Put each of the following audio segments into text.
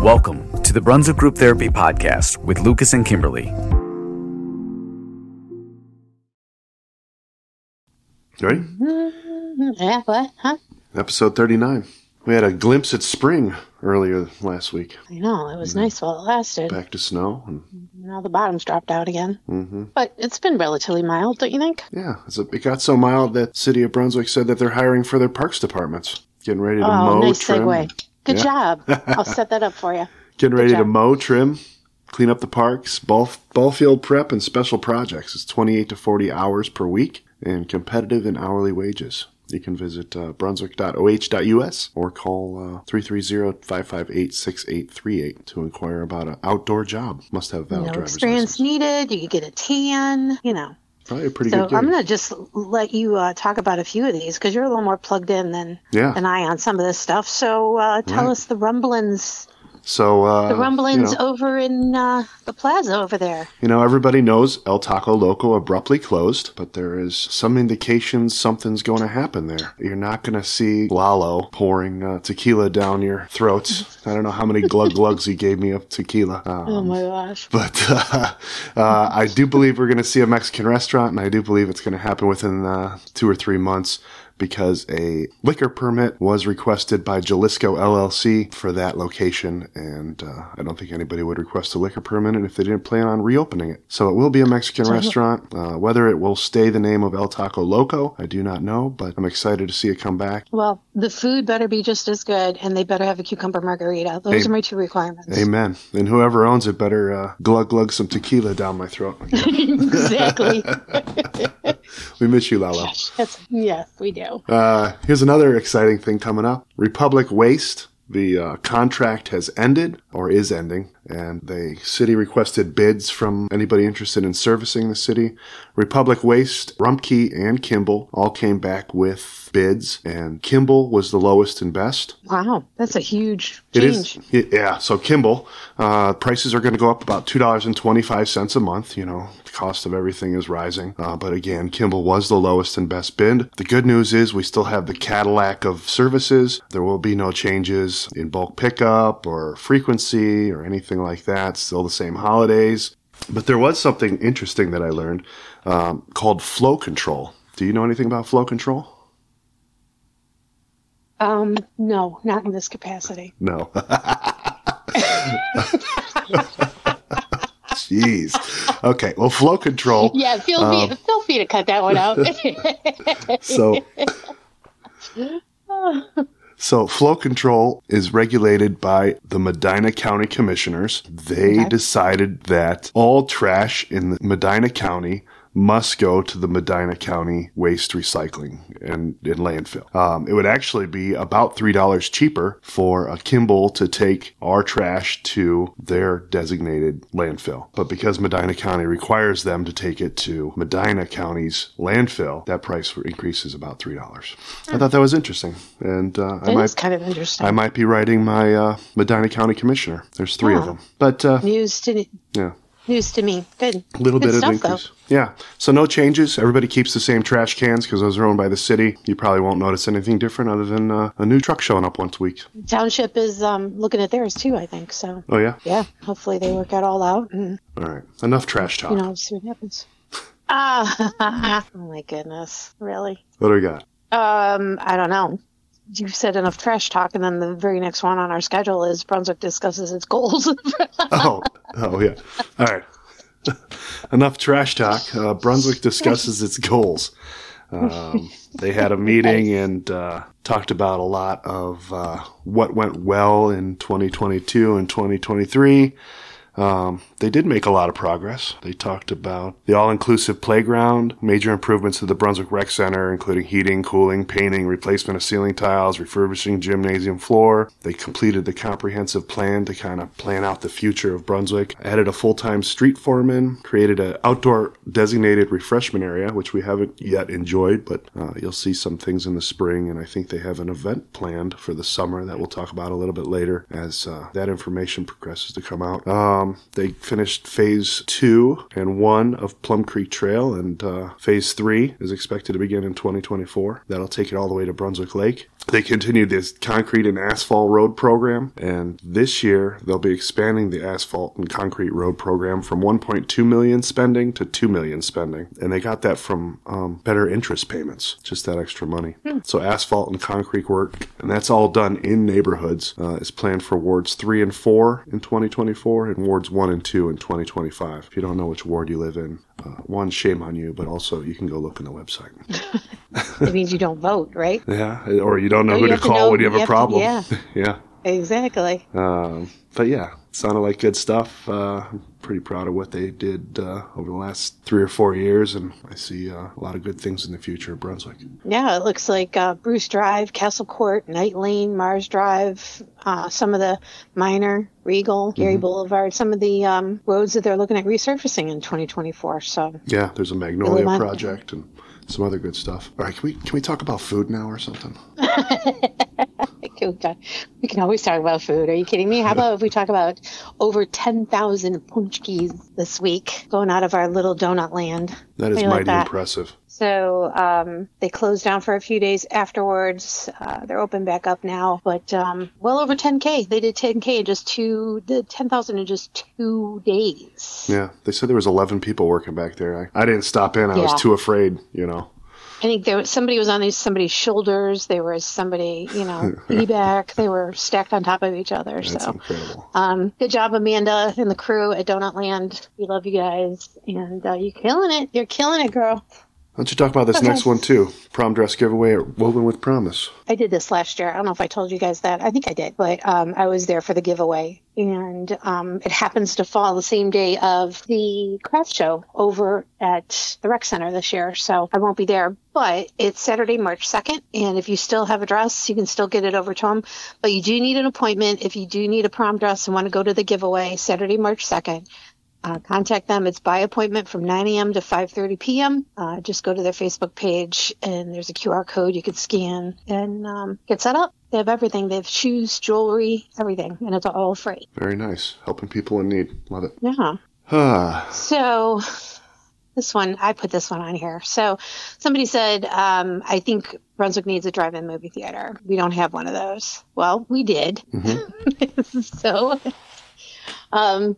Welcome to the Brunswick Group Therapy Podcast with Lucas and Kimberlee. Ready? Mm-hmm. Yeah, what? Huh? Episode 39. We had a glimpse at spring earlier last week. I know, it was mm-hmm. nice while it lasted. Back to snow. And mm-hmm. Now the bottom's dropped out again. hmm But it's been relatively mild, don't you think? Yeah, it got so mild that City of Brunswick said that they're hiring for their parks departments. Getting ready to Oh, mow, nice trim. segue. Good Yeah. job. I'll set that up for you. Getting ready to mow, trim, clean up the parks, ball, ball field prep, and special projects. It's 28 to 40 hours per week and competitive in hourly wages. You can visit uh, brunswick.oh.us or call uh, 330-558-6838 to inquire about an outdoor job. Must have valid No driver's experience license. needed. You could get a tan, you know. Probably a pretty So. I'm going to just let you uh, talk about a few of these because you're a little more plugged in than, Yeah. than I on some of this stuff. So uh, tell Right. us the rumblings, So uh, the rumblings you know, over in uh, the plaza over there. you know, everybody knows El Taco Loco abruptly closed, but there is some indications something's going to happen there. You're not going to see Lalo pouring uh, tequila down your throats. I don't know how many glug glugs he gave me of tequila. Um, Oh my gosh. but uh, uh, I do believe we're going to see a Mexican restaurant, and I do believe it's going to happen within uh, two or three months because a liquor permit was requested by Jalisco LLC for that location, and uh, I don't think anybody would request a liquor permit if they didn't plan on reopening it. So it will be a Mexican restaurant. Uh, whether it will stay the name of El Taco Loco, I do not know, but I'm excited to see it come back. Well, the food better be just as good, and they better have a cucumber margarita. Those are my two requirements. Amen. And whoever owns it better uh, glug glug some tequila down my throat. exactly. we miss you, Lalo. That's, yes, we do. Uh, here's another exciting thing coming up. Republic Waste, the uh, contract has ended or is ending, and the city requested bids from anybody interested in servicing the city. Republic Waste, Rumpke, and Kimble all came back with bids, and Kimble was the lowest and best. Wow, that's a huge It change. is, yeah. So Kimble, uh, prices are going to go up about two dollars and twenty five cents a month. You know, the cost of everything is rising. Uh, but again, Kimble was the lowest and best bid. The good news is we still have the Cadillac of services. There will be no changes in bulk pickup or frequency or anything like that. Still the same holidays. But there was something interesting that I learned um, called flow control. Do you know anything about flow control? Um, no, not in this capacity. No. Jeez. Okay. Well, flow control. Yeah, feel Um, free, feel free to cut that one out. So, so flow control is regulated by the Medina County Commissioners. They Okay. decided that all trash in the Medina County must go to the Medina County Waste Recycling and in landfill. Um, it would actually be about three dollars cheaper for a Kimble to take our trash to their designated landfill, but because Medina County requires them to take it to Medina County's landfill, that price increases about three dollars. I thought that was interesting, and uh, I might kind of interesting. I might be writing my uh, Medina County Commissioner. There's three of Oh. them, but uh, news to yeah. News to me. Good. A little Good bit of stuff, increase. Yeah. So no changes. Everybody keeps the same trash cans because those are owned by the city. You probably won't notice anything different other than uh, a new truck showing up once a week. Township is um, looking at theirs too. I think so. Oh yeah. Yeah, hopefully they work that all out, All right. Enough trash talk. you know, see what happens. Ah, oh my goodness, really? What do we got? Um, I don't know. You said enough trash talk, and then the very next one on our schedule is Brunswick discusses its goals. Oh. Oh yeah. All right. Enough trash talk. Uh, Brunswick discusses its goals. Um, they had a meeting and uh, talked about a lot of uh, what went well in 2022 and 2023. Um, they did make a lot of progress. They talked about the all-inclusive playground, major improvements to the Brunswick Rec Center, including heating, cooling, painting, replacement of ceiling tiles, refurbishing gymnasium floor. They completed the comprehensive plan to kind of plan out the future of Brunswick. Added a full-time street foreman, created an outdoor designated refreshment area, which we haven't yet enjoyed, but uh, you'll see some things in the spring, and I think they have an event planned for the summer that we'll talk about a little bit later as uh, that information progresses to come out. Um, Um, they finished phase two and one of Plum Creek Trail, and uh, phase three is expected to begin in 2024. That'll take it all the way to Brunswick Lake. They continued this concrete and asphalt road program, and this year they'll be expanding the asphalt and concrete road program from 1.2 million spending to 2 million spending, and they got that from um, better interest payments, just that extra money. So asphalt and concrete work, and that's all done in neighborhoods, uh, is planned for wards three and four in 2024, and wards one and two in 2025. If you don't know which ward you live in, uh, one shame on you, but also you can go look on the website. It means you don't vote, right? Yeah, or you don't know Oh, who to to call know- when you have you a have to- problem. yeah. yeah. Exactly. Um, but yeah, sounded like good stuff. Uh, I'm pretty proud of what they did uh, over the last three or four years, and I see uh, a lot of good things in the future of Brunswick. Yeah, it looks like uh, Bruce Drive, Castle Court, Night Lane, Mars Drive, uh, some of the minor, Regal, Gary Mm-hmm. Boulevard, some of the um, roads that they're looking at resurfacing in 2024. So, Yeah, there's a Magnolia Really project and some other good stuff. All right, can we can we talk about food now or something? we can always talk about food. Are you kidding me? How about if we talk about over 10,000 paczkis this week going out of our little donut land? That is you like mighty that? impressive. So um, they closed down for a few days afterwards. Uh, they're open back up now, but um, well over 10k. They did 10k in just two, did 10,000 in just two days. Yeah, they said there was 11 people working back there. I, I didn't stop in. I Yeah. was too afraid. You know. I think there was somebody was on these somebody's shoulders. There was somebody, you know, e-back. They were stacked on top of each other. That's so incredible. um, good job, Amanda and the crew at Donut Land. We love you guys, and uh, you're killing it. You're killing it, girl. Why don't you talk about this Okay. next one too? Prom dress giveaway at Woven with Promise. I did this last year. I don't know if I told you guys that. I think I did, but um, I was there for the giveaway, and um, it happens to fall the same day of the craft show over at the rec center this year. So I won't be there, but it's Saturday, March second, and if you still have a dress, you can still get it over to them. But you do need an appointment if you do need a prom dress and want to go to the giveaway Saturday, March second. Uh, contact them. It's by appointment from 9 a.m. to 5:30 p.m. Uh, just go to their Facebook page, and there's a QR code you can scan and um, get set up. They have everything. They have shoes, jewelry, everything, and it's all free. Very nice. Helping people in need. Love it. Yeah. Ah, So this one, I put this one on here. So somebody said, um, I think Brunswick needs a drive-in movie theater. We don't have one of those. Well, we did. so, um,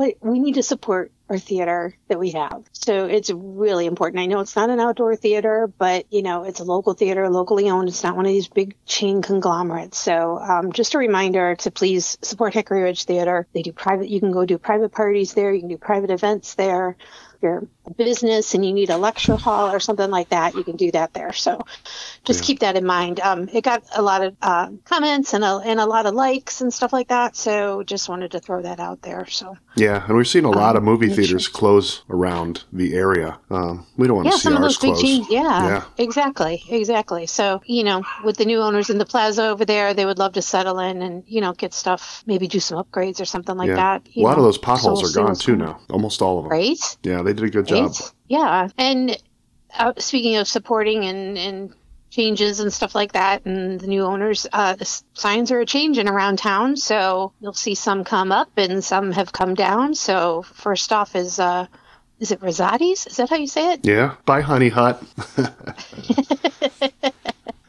but we need to support our theater that we have. So it's really important. I know it's not an outdoor theater, but you know, it's a local theater, locally owned. It's not one of these big chain conglomerates. So um, just a reminder to please support Hickory Ridge Theater. They do private, you can go do private parties there. You can do private events there. If you're a business and you need a lecture hall or something like that, you can do that there. So just keep that in mind. Um, it got a lot of uh, comments and a, and a lot of likes and stuff like that. So just wanted to throw that out there. So yeah, and we've seen a lot of movie theaters close around the area. Um, we don't want to see some of ours those close. chains. Yeah, Yeah. exactly, exactly. So you know, with the new owners in the plaza over there, they would love to settle in and you know get stuff, maybe do some upgrades or something like yeah. that. a lot of those potholes are gone too now. Almost all of them. Right? Yeah, they did a good job. Yeah, and uh, speaking of supporting and and changes and stuff like that, and the new owners, uh, the signs are changing around town. So you'll see some come up and some have come down. So first off is uh, is it Rosati's? Is that how you say it? Yeah, bye, Honey Hut.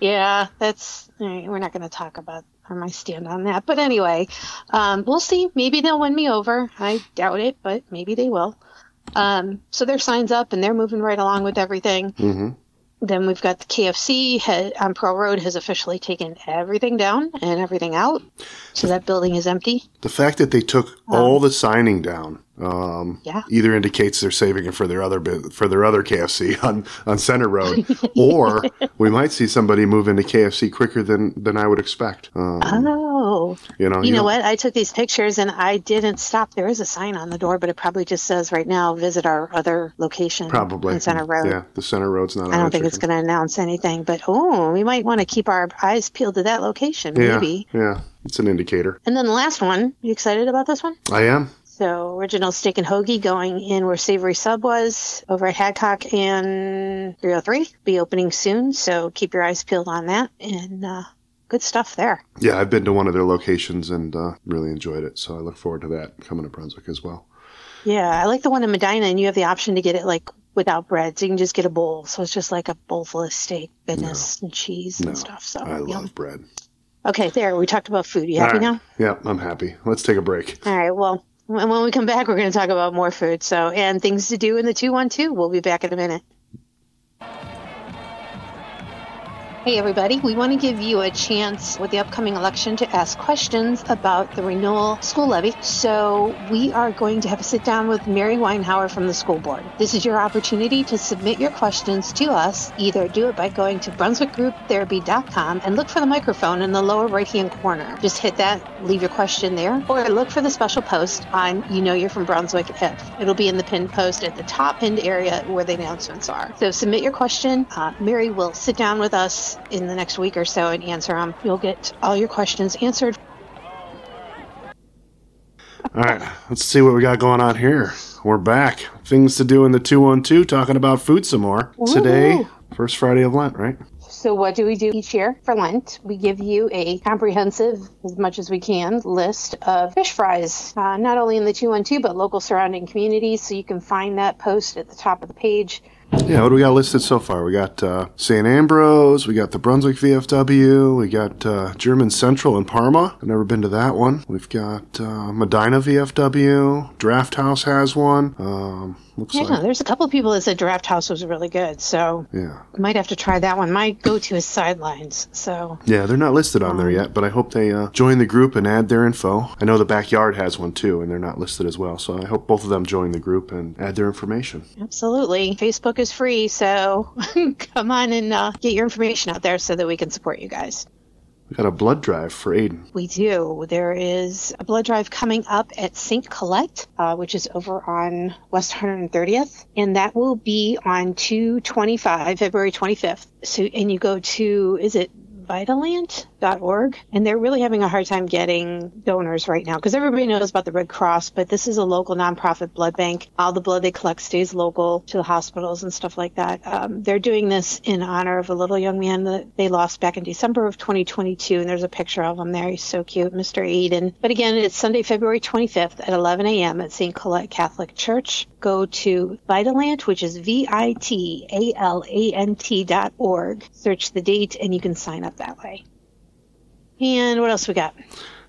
Yeah, that's right, we're not going to talk about or my stand on that. But anyway, um, we'll see. Maybe they'll win me over. I doubt it, but maybe they will. Um, so their signs up and they're moving right along with everything. hmm Then we've got the KFC ha- on Pearl Road has officially taken everything down and everything out. So that building is empty. The fact that they took all the signing down um, Yeah. either indicates they're saving it for their other for their other KFC on, on Center Road, or we might see somebody move into KFC quicker than than I would expect. Um, Oh, you know, you know don't- what? I took these pictures and I didn't stop. There is a sign on the door, but it probably just says right now, visit our other location Probably Center Road. Yeah, the Center Road's not. I don't think it's going to announce anything, but oh, we might want to keep our eyes peeled to that location, Yeah, maybe. yeah, it's an indicator. And then the last one, you excited about this one? I am. So, original steak and hoagie going in where Savory Sub was over at Hadcock and 303. Be opening soon, so keep your eyes peeled on that and uh, good stuff there. Yeah, I've been to one of their locations and uh, really enjoyed it. So I look forward to that coming to Brunswick as well. Yeah, I like the one in Medina, and you have the option to get it like without bread, so you can just get a bowl. So it's just like a bowl full of steak, goodness, and cheese No, and stuff. So I yum. love bread. Okay, there. We talked about food. You happy right. now? Yeah, I'm happy. Let's take a break. All right. Well, when when we come back, we're going to talk about more food. So and things to do in the two one two. We'll be back in a minute. Hey, everybody. We want to give you a chance with the upcoming election to ask questions about the renewal school levy. So, we are going to have a sit down with Mary Weinhauer from the school board. This is your opportunity to submit your questions to us. Either do it by going to brunswickgrouptherapy.com and look for the microphone in the lower right hand corner. Just hit that, leave your question there, or look for the special post on You Know You're from Brunswick if. It'll be in the pinned post at the top pinned area where the announcements are. So, submit your question. Uh, Mary will sit down with us in the next week or so and answer them. You'll get all your questions answered. All right, let's see what we got going on here. We're back. Things to do in the 212, talking about food some more. Today, first Friday of Lent, right? So, what do we do each year for Lent? We give you a comprehensive, as much as we can, list of fish fries, uh, not only in the 212, but local surrounding communities. So, you can find that post at the top of the page. Yeah, what do we got listed so far? We got uh, St. Ambrose, we got the Brunswick VFW, we got uh, German Central in Parma. I've never been to that one. We've got uh, Medina VFW, Draft House has one. Um, looks Yeah, like, there's a couple of people that said Draft House was really good. So, yeah. might have to try that one. My go to is Sidelines. So, Yeah, they're not listed on there yet, but I hope they uh, join the group and add their info. I know the backyard has one too, and they're not listed as well. So I hope both of them join the group and add their information. absolutely. Facebook is free. So, come on and uh, get your information out there so that we can support you guys. We got a blood drive for Aiden. We do. There is a blood drive coming up at St. Colette, uh, which is over on West 130th, and that will be on 225, February 25th. So, and you go to, is it Vitalant.org, and they're really having a hard time getting donors right now because everybody knows about the Red Cross, but this is a local nonprofit blood bank. All the blood they collect stays local to the hospitals and stuff like that. Um, they're doing this in honor of a little young man that they lost back in December of 2022, and there's a picture of him there. He's so cute, Mr. Eden. But again, it's Sunday, February 25th at 11 a.m. at St. Colette Catholic Church. Go to Vitalant, which is V I T A L A N T dot org. Search the date, and you can sign up that way. And what else we got?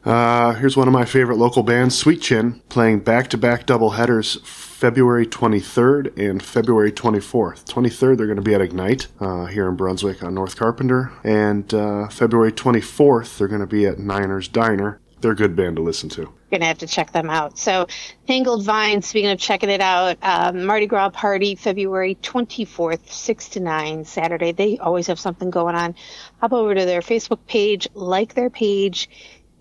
Uh, here's one of my favorite local bands, Sweet Chin, playing back-to-back double headers February 23rd and February 24th. 23rd, they're going to be at Ignite uh, here in Brunswick on North Carpenter, and uh, February 24th, they're going to be at Niners Diner. They're a good band to listen to. Gonna have to check them out. So, Tangled Vine. Speaking of checking it out, um, Mardi Gras party February 24th, six to nine Saturday. They always have something going on. Hop over to their Facebook page, like their page,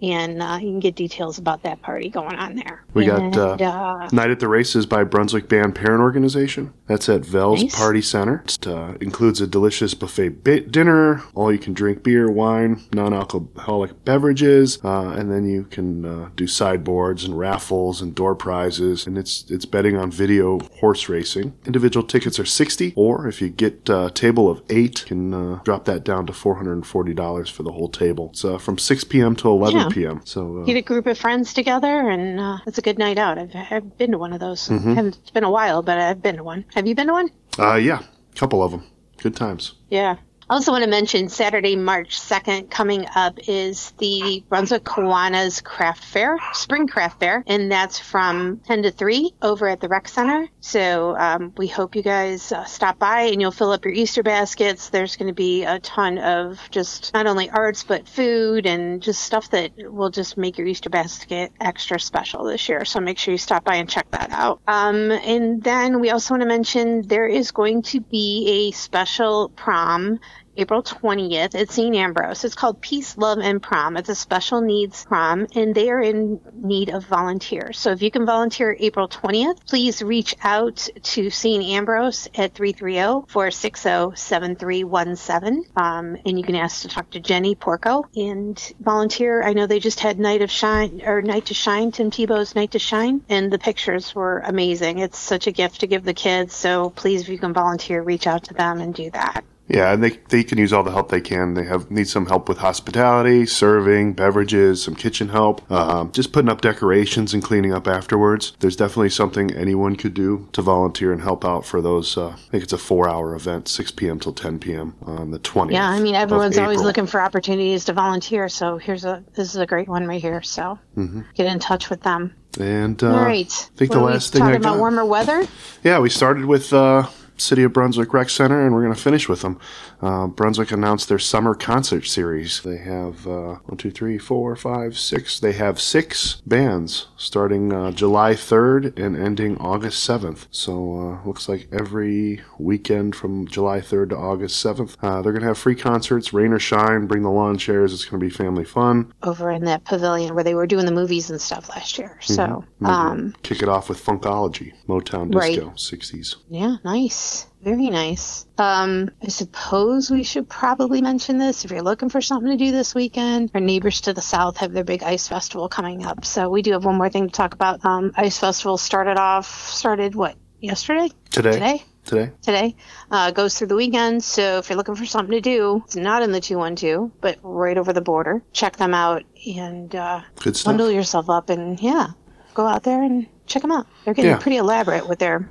and uh, you can get details about that party going on there. We got And, uh, uh, Night at the Races by Brunswick Band Parent Organization. That's at Vell's Nice. Party Center. It uh, includes a delicious buffet ba- dinner, all you can drink beer, wine, non alcoholic beverages, uh, and then you can uh, do sideboards and raffles and door prizes. And it's it's betting on video horse racing. Individual tickets are 60 or if you get a table of eight, you can uh, drop that down to $440 for the whole table. It's from 6 p.m. to 11 Yeah. p.m. So uh, get a group of friends together, and uh, it's a good night out. I've, I've been to one of those. Mm-hmm. It's been a while, but I've been to one. Have you been to one? uh, yeah, a couple of them. Good times. Yeah. I also want to mention Saturday, March 2nd, coming up is the Brunswick Kiwanis Craft Fair, Spring Craft Fair, and that's from 10 to 3 over at the Rec Center. So um, we hope you guys uh, stop by and you'll fill up your Easter baskets. There's going to be a ton of just not only arts, but food and just stuff that will just make your Easter basket extra special this year. So make sure you stop by and check that out. Um, and then we also want to mention there is going to be a special prom April 20th at St. Ambrose. It's called Peace, Love, and Prom. It's a special needs prom, and they are in need of volunteers. So if you can volunteer April 20th, please reach out to St. Ambrose at 330-460-7317. Um, and you can ask to talk to Jenny Porco and volunteer. I know they just had Night of Shine, or Night to Shine, Tim Tebow's Night to Shine, and the pictures were amazing. It's such a gift to give the kids. So please, if you can volunteer, reach out to them and do that. Yeah, and they they can use all the help they can. They have need some help with hospitality, serving, beverages, some kitchen help, um, just putting up decorations and cleaning up afterwards. There's definitely something anyone could do to volunteer and help out for those. Uh, I think it's a four hour event, 6 p.m. till 10 p.m. on the 20th. Yeah, I mean everyone's always looking for opportunities to volunteer. So here's a this is a great one right here. So get in touch with them. And uh, All right. I think What the last thing talking I about warmer weather. Yeah, we started with uh, City of Brunswick Rec Center, and we're going to finish with them. Uh, Brunswick announced their summer concert series. They have uh, one, two, three, four, five, six. They have six bands starting uh, July 3rd and ending August 7th. So uh, looks like every weekend from July 3rd to August 7th. Uh, they're going to have free concerts, rain or shine. Bring the lawn chairs. It's going to be family fun. over in that pavilion where they were doing the movies and stuff last year. So, um, Kick it off with Funkology, Motown Right. Disco, 60s. yeah, nice. Very nice. Um, I suppose we should probably mention this if you're looking for something to do this weekend. Our neighbors to the south have their big ice festival coming up. So we do have one more thing to talk about. Um, ice festival started off, started what, yesterday? Today. Today? Today. today. Uh, goes through the weekend. So if you're looking for something to do, it's not in the 212, but right over the border. Check them out and uh, bundle yourself up and, yeah, go out there and check them out. They're getting Yeah. pretty elaborate with their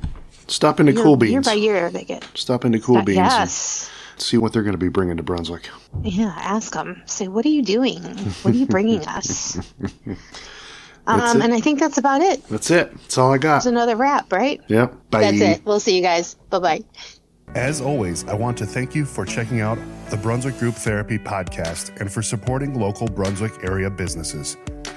Stop into year, Cool year by year they get. Stop into Cool Uh, Beans. and yes. see what they're going to be bringing to Brunswick. Yeah, ask them. Say, what are you doing? What are you bringing us? Um, and I think that's about it. That's it. That's all I got. It's another wrap, right? Yep. Bye. That's it. We'll see you guys. Bye bye. As always, I want to thank you for checking out the Brunswick Group Therapy podcast and for supporting local Brunswick area businesses.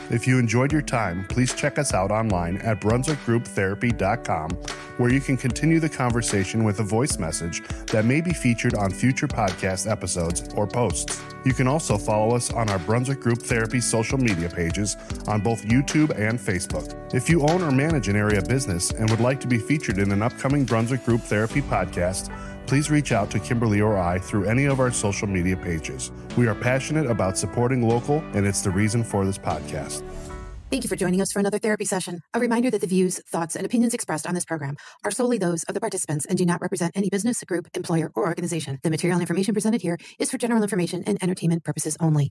If you enjoyed your time, please check us out online at brunswickgrouptherapy.com, where you can continue the conversation with a voice message that may be featured on future podcast episodes or posts. You can also follow us on our Brunswick Group Therapy social media pages on both YouTube and Facebook. If you own or manage an area business and would like to be featured in an upcoming Brunswick Group Therapy podcast, please reach out to Kimberlee or I through any of our social media pages. We are passionate about supporting local, and it's the reason for this podcast. Thank you for joining us for another therapy session. A reminder that the views, thoughts, and opinions expressed on this program are solely those of the participants and do not represent any business, group, employer, or organization. The material information presented here is for general information and entertainment purposes only.